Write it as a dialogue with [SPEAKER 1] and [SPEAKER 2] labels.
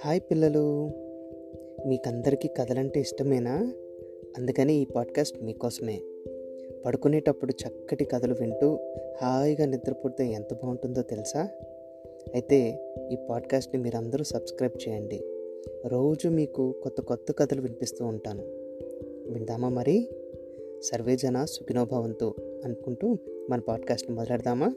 [SPEAKER 1] Hi పిల్లలు. మీకందరికీ కథలంటే ఇష్టమేనా? అందుకని ఈ పాడ్కాస్ట్ మీకోసమే. పడుకునేటప్పుడు చక్కటి కథలు వింటూ హాయిగా నిద్రపోతే ఎంత బాగుంటుందో తెలుసా? అయితే ఈ పాడ్కాస్ట్ని మీరందరూ సబ్స్క్రైబ్ చేయండి. రోజు మీకు కొత్త కొత్త కథలు వినిపిస్తూ ఉంటాను. విందామా మరి? సర్వేజన సుఖినోభవంతో అనుకుంటూ మన పాడ్కాస్ట్ని మొదలెడదామా?